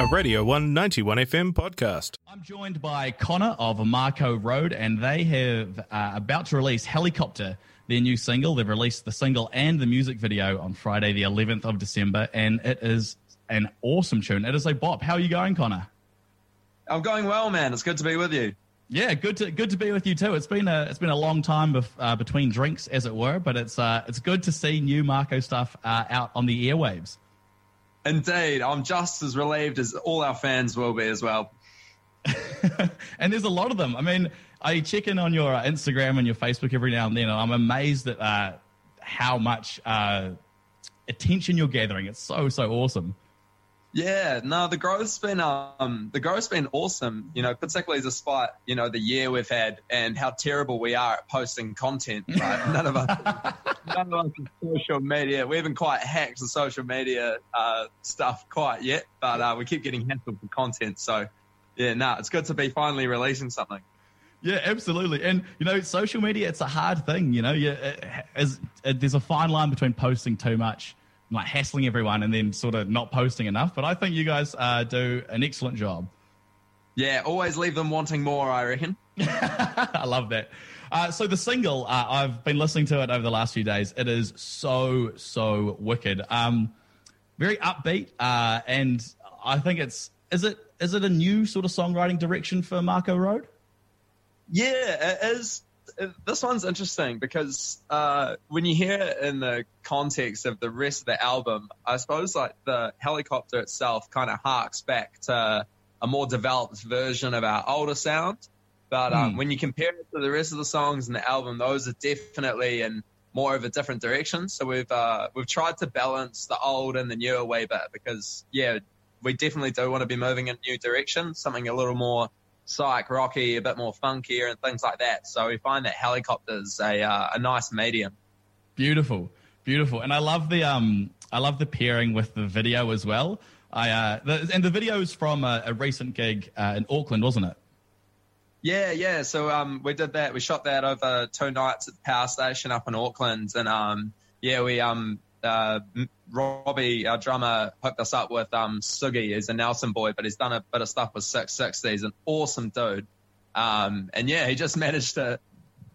a Radio 191 FM podcast. I'm joined by Connor of Mako Road, and they have uh, about to release Helicopter, their new single. They've released the single and the music video on Friday, the 11th of December, and it is an awesome tune. It is a bop. How are you going, Connor? I'm going well, man. It's good to be with you. Yeah, good to good to be with you too. It's been a it's been a long time bef- uh, between drinks, as it were, but it's uh, it's good to see new Mako stuff uh, out on the airwaves. Indeed, I'm just as relieved as all our fans will be as well. and there's a lot of them. I mean, I check in on your uh, Instagram and your Facebook every now and then, and I'm amazed at uh, how much uh, attention you're gathering. It's so so awesome. Yeah, no, the growth's been um the growth's been awesome. You know, particularly despite you know the year we've had and how terrible we are at posting content. Right? none of us, none of us social media. We haven't quite hacked the social media uh, stuff quite yet, but uh, we keep getting hassled for content. So, yeah, no, it's good to be finally releasing something. Yeah, absolutely. And you know, social media it's a hard thing. You know, it, it, there's a fine line between posting too much like hassling everyone and then sort of not posting enough. But I think you guys uh, do an excellent job. Yeah, always leave them wanting more, I reckon. I love that. Uh, so the single, uh, I've been listening to it over the last few days. It is so so wicked. Um, very upbeat, uh, and I think it's is it is it a new sort of songwriting direction for Mako Road? Yeah, it is this one's interesting because uh, when you hear it in the context of the rest of the album, I suppose like the helicopter itself kind of harks back to a more developed version of our older sound. But um, mm. when you compare it to the rest of the songs in the album, those are definitely in more of a different direction. So we've uh, we've tried to balance the old and the new a way bit because yeah, we definitely do want to be moving in a new direction, something a little more psych rocky, a bit more funkier, and things like that. So we find that helicopter's a uh, a nice medium. Beautiful, beautiful, and I love the um I love the pairing with the video as well. I uh the, and the video is from a, a recent gig uh, in Auckland, wasn't it? Yeah, yeah. So um, we did that. We shot that over two nights at the power station up in Auckland, and um, yeah, we um uh, Robbie, our drummer, hooked us up with um, Sugi. He's a Nelson boy, but he's done a bit of stuff with Six Sixty. He's an awesome dude. Um, and yeah, he just managed to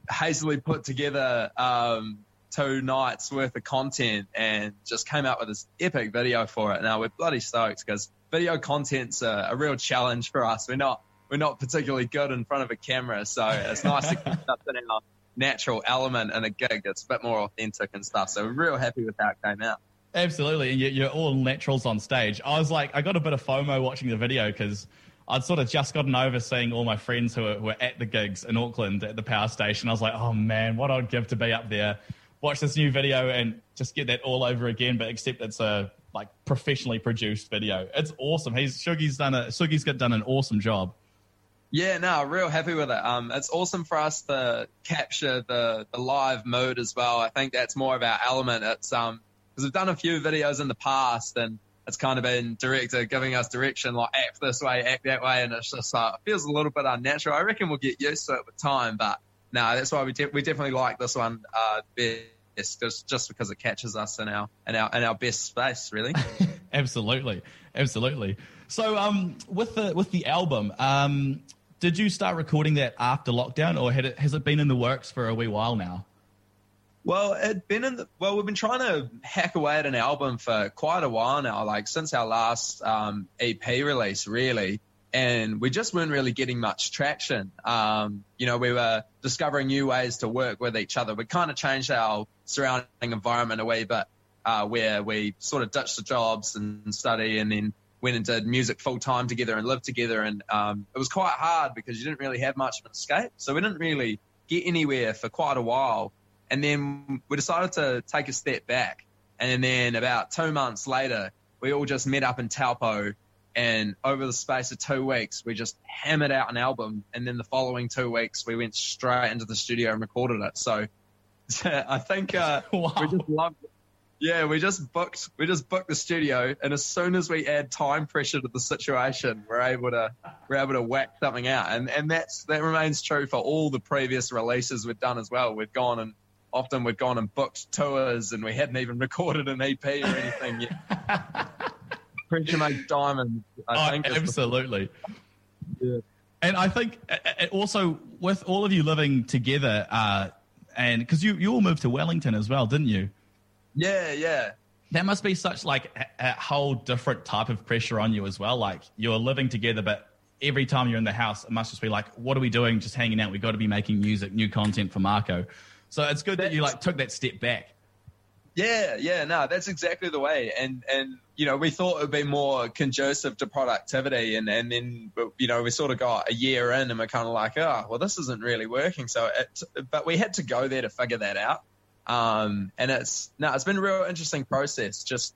hazily put together um, two nights worth of content and just came out with this epic video for it. Now we're bloody stoked because video content's a, a real challenge for us. We're not we're not particularly good in front of a camera, so it's nice to keep something in our natural element in a gig. It's a bit more authentic and stuff. So we're real happy with how it came out. Absolutely, and you're all naturals on stage. I was like, I got a bit of FOMO watching the video because I'd sort of just gotten over seeing all my friends who were, who were at the gigs in Auckland at the power station. I was like, oh man, what I'd give to be up there, watch this new video, and just get that all over again. But except it's a like professionally produced video. It's awesome. He's Sugi's done a Sugi's got done an awesome job. Yeah, no, real happy with it. Um, it's awesome for us to capture the, the live mode as well. I think that's more of our element. It's um, because we've done a few videos in the past and it's kind of been director giving us direction like act this way, act that way, and it's just uh, it feels a little bit unnatural. I reckon we'll get used to it with time, but no, that's why we de- we definitely like this one uh, best, just just because it catches us in our in our in our best space, really. absolutely, absolutely. So, um, with the with the album, um, did you start recording that after lockdown, or it, has it been in the works for a wee while now? Well, it been in the, well, we've been trying to hack away at an album for quite a while now, like since our last um, EP release, really. And we just weren't really getting much traction. Um, you know, we were discovering new ways to work with each other. We kind of changed our surrounding environment a way, but uh, where we sort of ditched the jobs and study and then went and did music full time together and lived together. And um, it was quite hard because you didn't really have much of an escape. So we didn't really get anywhere for quite a while. And then we decided to take a step back. And then about two months later, we all just met up in Taupo. And over the space of two weeks, we just hammered out an album. And then the following two weeks, we went straight into the studio and recorded it. So I think uh, wow. we just loved it yeah, we just booked we just booked the studio, and as soon as we add time pressure to the situation, we're able to we're able to whack something out, and and that's that remains true for all the previous releases we've done as well. We've gone and often we've gone and booked tours, and we hadn't even recorded an EP or anything yet. pressure makes diamonds. I Oh, think absolutely. Yeah. And I think also with all of you living together, uh, and because you you all moved to Wellington as well, didn't you? Yeah, yeah. That must be such like a, a whole different type of pressure on you as well. Like you're living together, but every time you're in the house, it must just be like, what are we doing? Just hanging out. We got to be making music, new content for Mako. So it's good that you like took that step back. Yeah, yeah, no, that's exactly the way. And and you know, we thought it would be more conducive to productivity, and and then you know, we sort of got a year in, and we're kind of like, oh, well, this isn't really working. So, it, but we had to go there to figure that out. Um, and it's no, it's been a real interesting process, just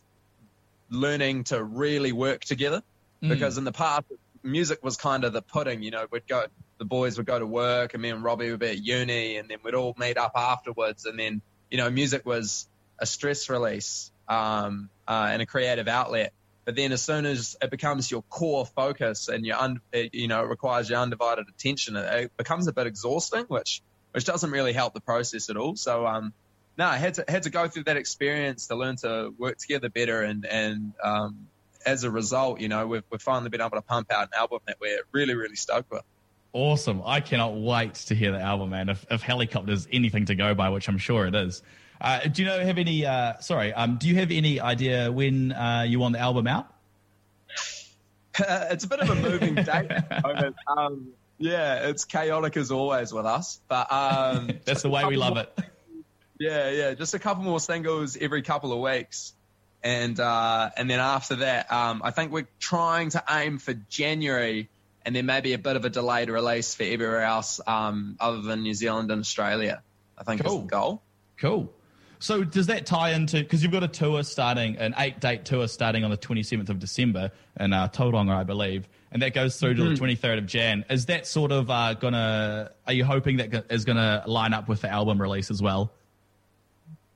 learning to really work together. Because in the past, music was kind of the pudding. You know, we'd go, the boys would go to work, and me and Robbie would be at uni, and then we'd all meet up afterwards, and then you know, music was a stress release um, uh, and a creative outlet. But then, as soon as it becomes your core focus and you, un- it, you know, it requires your undivided attention, it, it becomes a bit exhausting, which which doesn't really help the process at all. So, um, no, I had to had to go through that experience to learn to work together better, and and um, as a result, you know, we've we've finally been able to pump out an album that we're really really stoked with. Awesome. I cannot wait to hear the album, man. If, if Helicopter's anything to go by, which I'm sure it is. Uh, do you know, have any, uh, sorry, um, do you have any idea when uh, you want the album out? it's a bit of a moving date. at the moment. Um, yeah, it's chaotic as always with us, but um, That's the way we love it. Yeah, yeah, just a couple more singles every couple of weeks, and uh, and then after that, um, I think we're trying to aim for January, and then maybe a bit of a delayed release for everywhere else, um, other than New Zealand and Australia. I think Cool. is the goal. Cool. So does that tie into because you've got a tour starting, an eight-date tour starting on the 27th of December in uh, Tauranga, I believe, and that goes through to the 23rd of Jan. Is that sort of uh, gonna? Are you hoping that is gonna line up with the album release as well?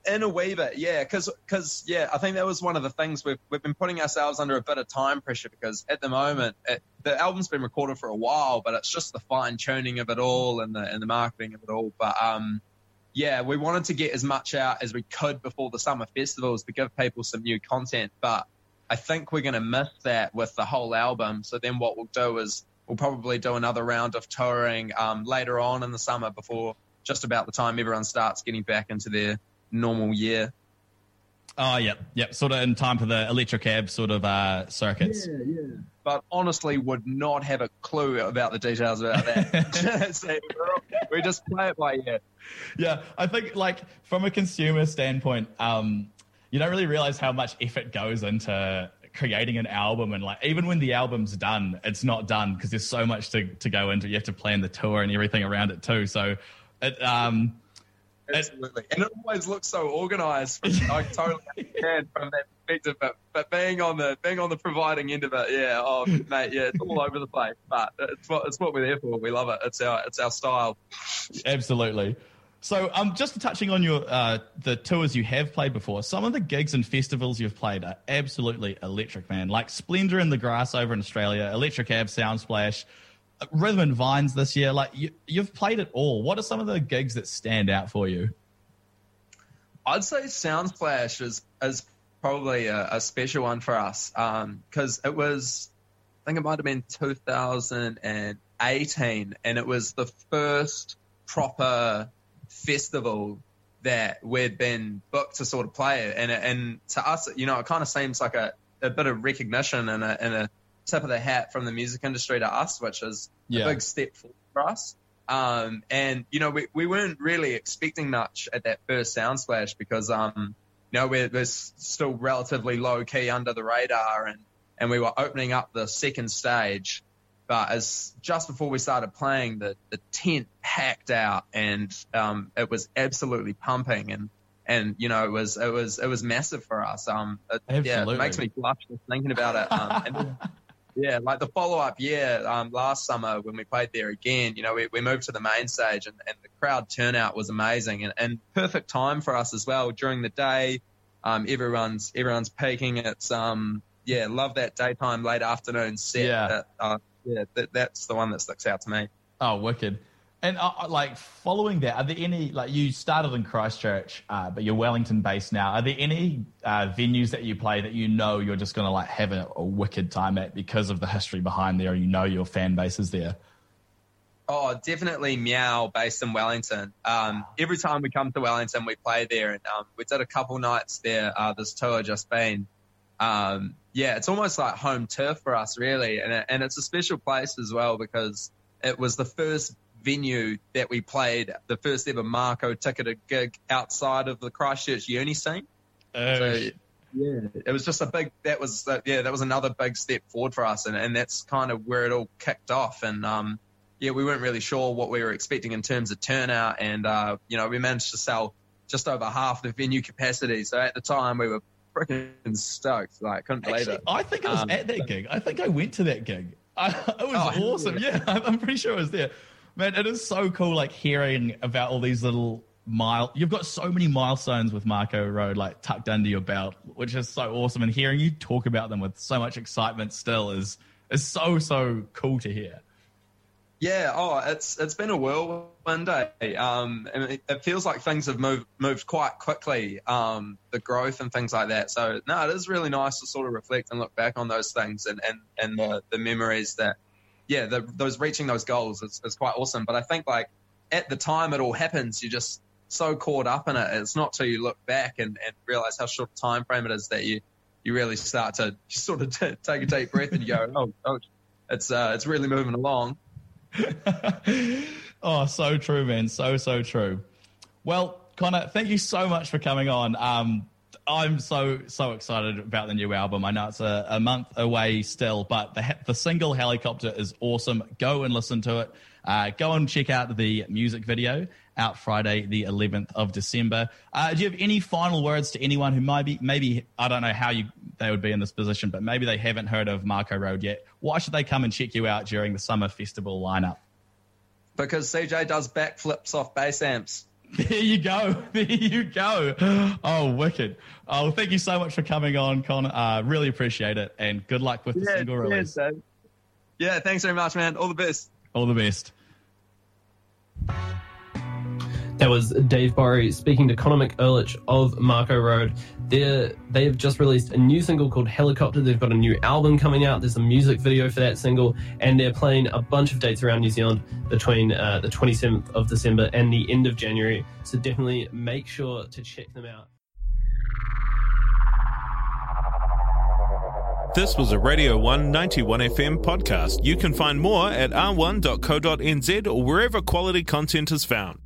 In a wee bit, yeah, because yeah, I think that was one of the things we've we've been putting ourselves under a bit of time pressure because at the moment it, the album's been recorded for a while, but it's just the fine tuning of it all and the and the marketing of it all. But um, yeah, we wanted to get as much out as we could before the summer festivals to give people some new content. But I think we're going to miss that with the whole album. So then what we'll do is we'll probably do another round of touring um, later on in the summer before just about the time everyone starts getting back into their normal year. Oh, yep, yep. Sort of in time for the Electric Ave sort of uh, circuits. yeah. But honestly, would not have a clue about the details about that. so we just play it by ear. Yeah, I think like from a consumer standpoint, um, you don't really realize how much effort goes into creating an album, and like even when the album's done, it's not done because there's so much to to go into. You have to plan the tour and everything around it too. So, it um, Absolutely. And it always looks so organized. From, I totally understand from that perspective, but, but being on the being on the providing end of it, yeah, oh mate, yeah, it's all over the place. But it's what it's what we're there for. We love it. It's our it's our style. absolutely. So, um, just touching on your uh, the tours you have played before, some of the gigs and festivals you've played are absolutely electric, man. Like Splendour in the Grass over in Australia, Electric Ave, Soundsplash, Rhythm and Vines this year. Like you, you've played it all. What are some of the gigs that stand out for you? I'd say Soundsplash is is probably a, a special one for us um, because it was, I think it might have been 2018, and it was the first proper festival that we'd been booked to sort of play it, and and to us, you know, it kind of seems like a, a bit of recognition and a, and a tip of the hat from the music industry to us, which is Yeah. a big step forward for us. Um, and you know, we, we weren't really expecting much at that first Soundsplash because, um, you know, we're, we're still relatively low key under the radar and, and we were opening up the second stage. But as just before we started playing, the, the tent packed out and, um, it was absolutely pumping and, and, you know, it was, it was, it was massive for us. Um, it, yeah, it makes me blush just thinking about it. Um, yeah, like the follow up year um, last summer when we played there again, you know, we, we moved to the main stage and, and the crowd turnout was amazing and, and perfect time for us as well during the day. Um, everyone's everyone's peaking. It's um yeah, love that daytime late afternoon set. Yeah. Uh, yeah, that, that's the one that sticks out to me. Oh, wicked. And uh, uh, like following that, are there any like you started in Christchurch, uh, but you're Wellington based now? Are there any uh, venues that you play that you know you're just going to like have a, a, wicked time at because of the history behind there? You know your fan base is there. Oh, definitely Meow based in Wellington. Um, every time we come to Wellington, we play there, and um, we did a couple nights there. Uh, this tour just been. Um, yeah, it's almost like home turf for us, really, and and it's a special place as well because it was the first venue that we played the first ever Mako ticketed gig outside of the Christchurch uni scene. Oh, so, yeah, it was just a big. That was uh, yeah, that was another big step forward for us, and, and that's kind of where it all kicked off. And um, yeah, we weren't really sure what we were expecting in terms of turnout, and uh, you know, we managed to sell just over half the venue capacity. So at the time, we were freaking stoked. Like, couldn't believe Actually, it. I think I was um, at that gig. I think I went to that gig. I, it was oh, awesome. Yeah, I'm pretty sure I was there. Man, it is so cool, like hearing about all these little mile. You've got so many milestones with Mako Road, like tucked under your belt, which is so awesome. And hearing you talk about them with so much excitement still is is so so cool to hear. Yeah, oh, it's it's been a whirlwind day. Um, it, it feels like things have moved moved quite quickly. Um, the growth and things like that. So no, it is really nice to sort of reflect and look back on those things and and and the the memories that yeah, the, those reaching those goals is, is quite awesome. But I think like at the time it all happens, you're just so caught up in it. It's not till you look back and, and realize how short a time frame it is that you you really start to sort of t- take a deep breath and you go, oh, oh it's uh, it's really moving along. oh, so true, man. So so true. Well, Connor, thank you so much for coming on. Um, I'm so so excited about the new album. I know it's a, a month away still, but the the single "Helicopter" is awesome. Go and listen to it. Uh, go and check out the music video out Friday, the 11th of December. Uh, do you have any final words to anyone who might be maybe I don't know how you they would be in this position, but maybe they haven't heard of Mako Road yet? Why should they come and check you out during the summer festival lineup? Because CJ does backflips off bass amps. There you go. There you go. Oh, wicked. Oh, thank you so much for coming on, Con. Uh, really appreciate it. And good luck with the yeah, single release. yeah, thanks very much, man. All the best. All the best. That was Dave Borry speaking to Connor McErlich of Mako Road. They're, they have just released a new single called Helicopter. They've got a new album coming out. There's a music video for that single, and they're playing a bunch of dates around New Zealand between uh, the 27th of December and the end of January. So definitely make sure to check them out. This was a Radio 191 FM podcast. You can find more at r1.co.nz or wherever quality content is found.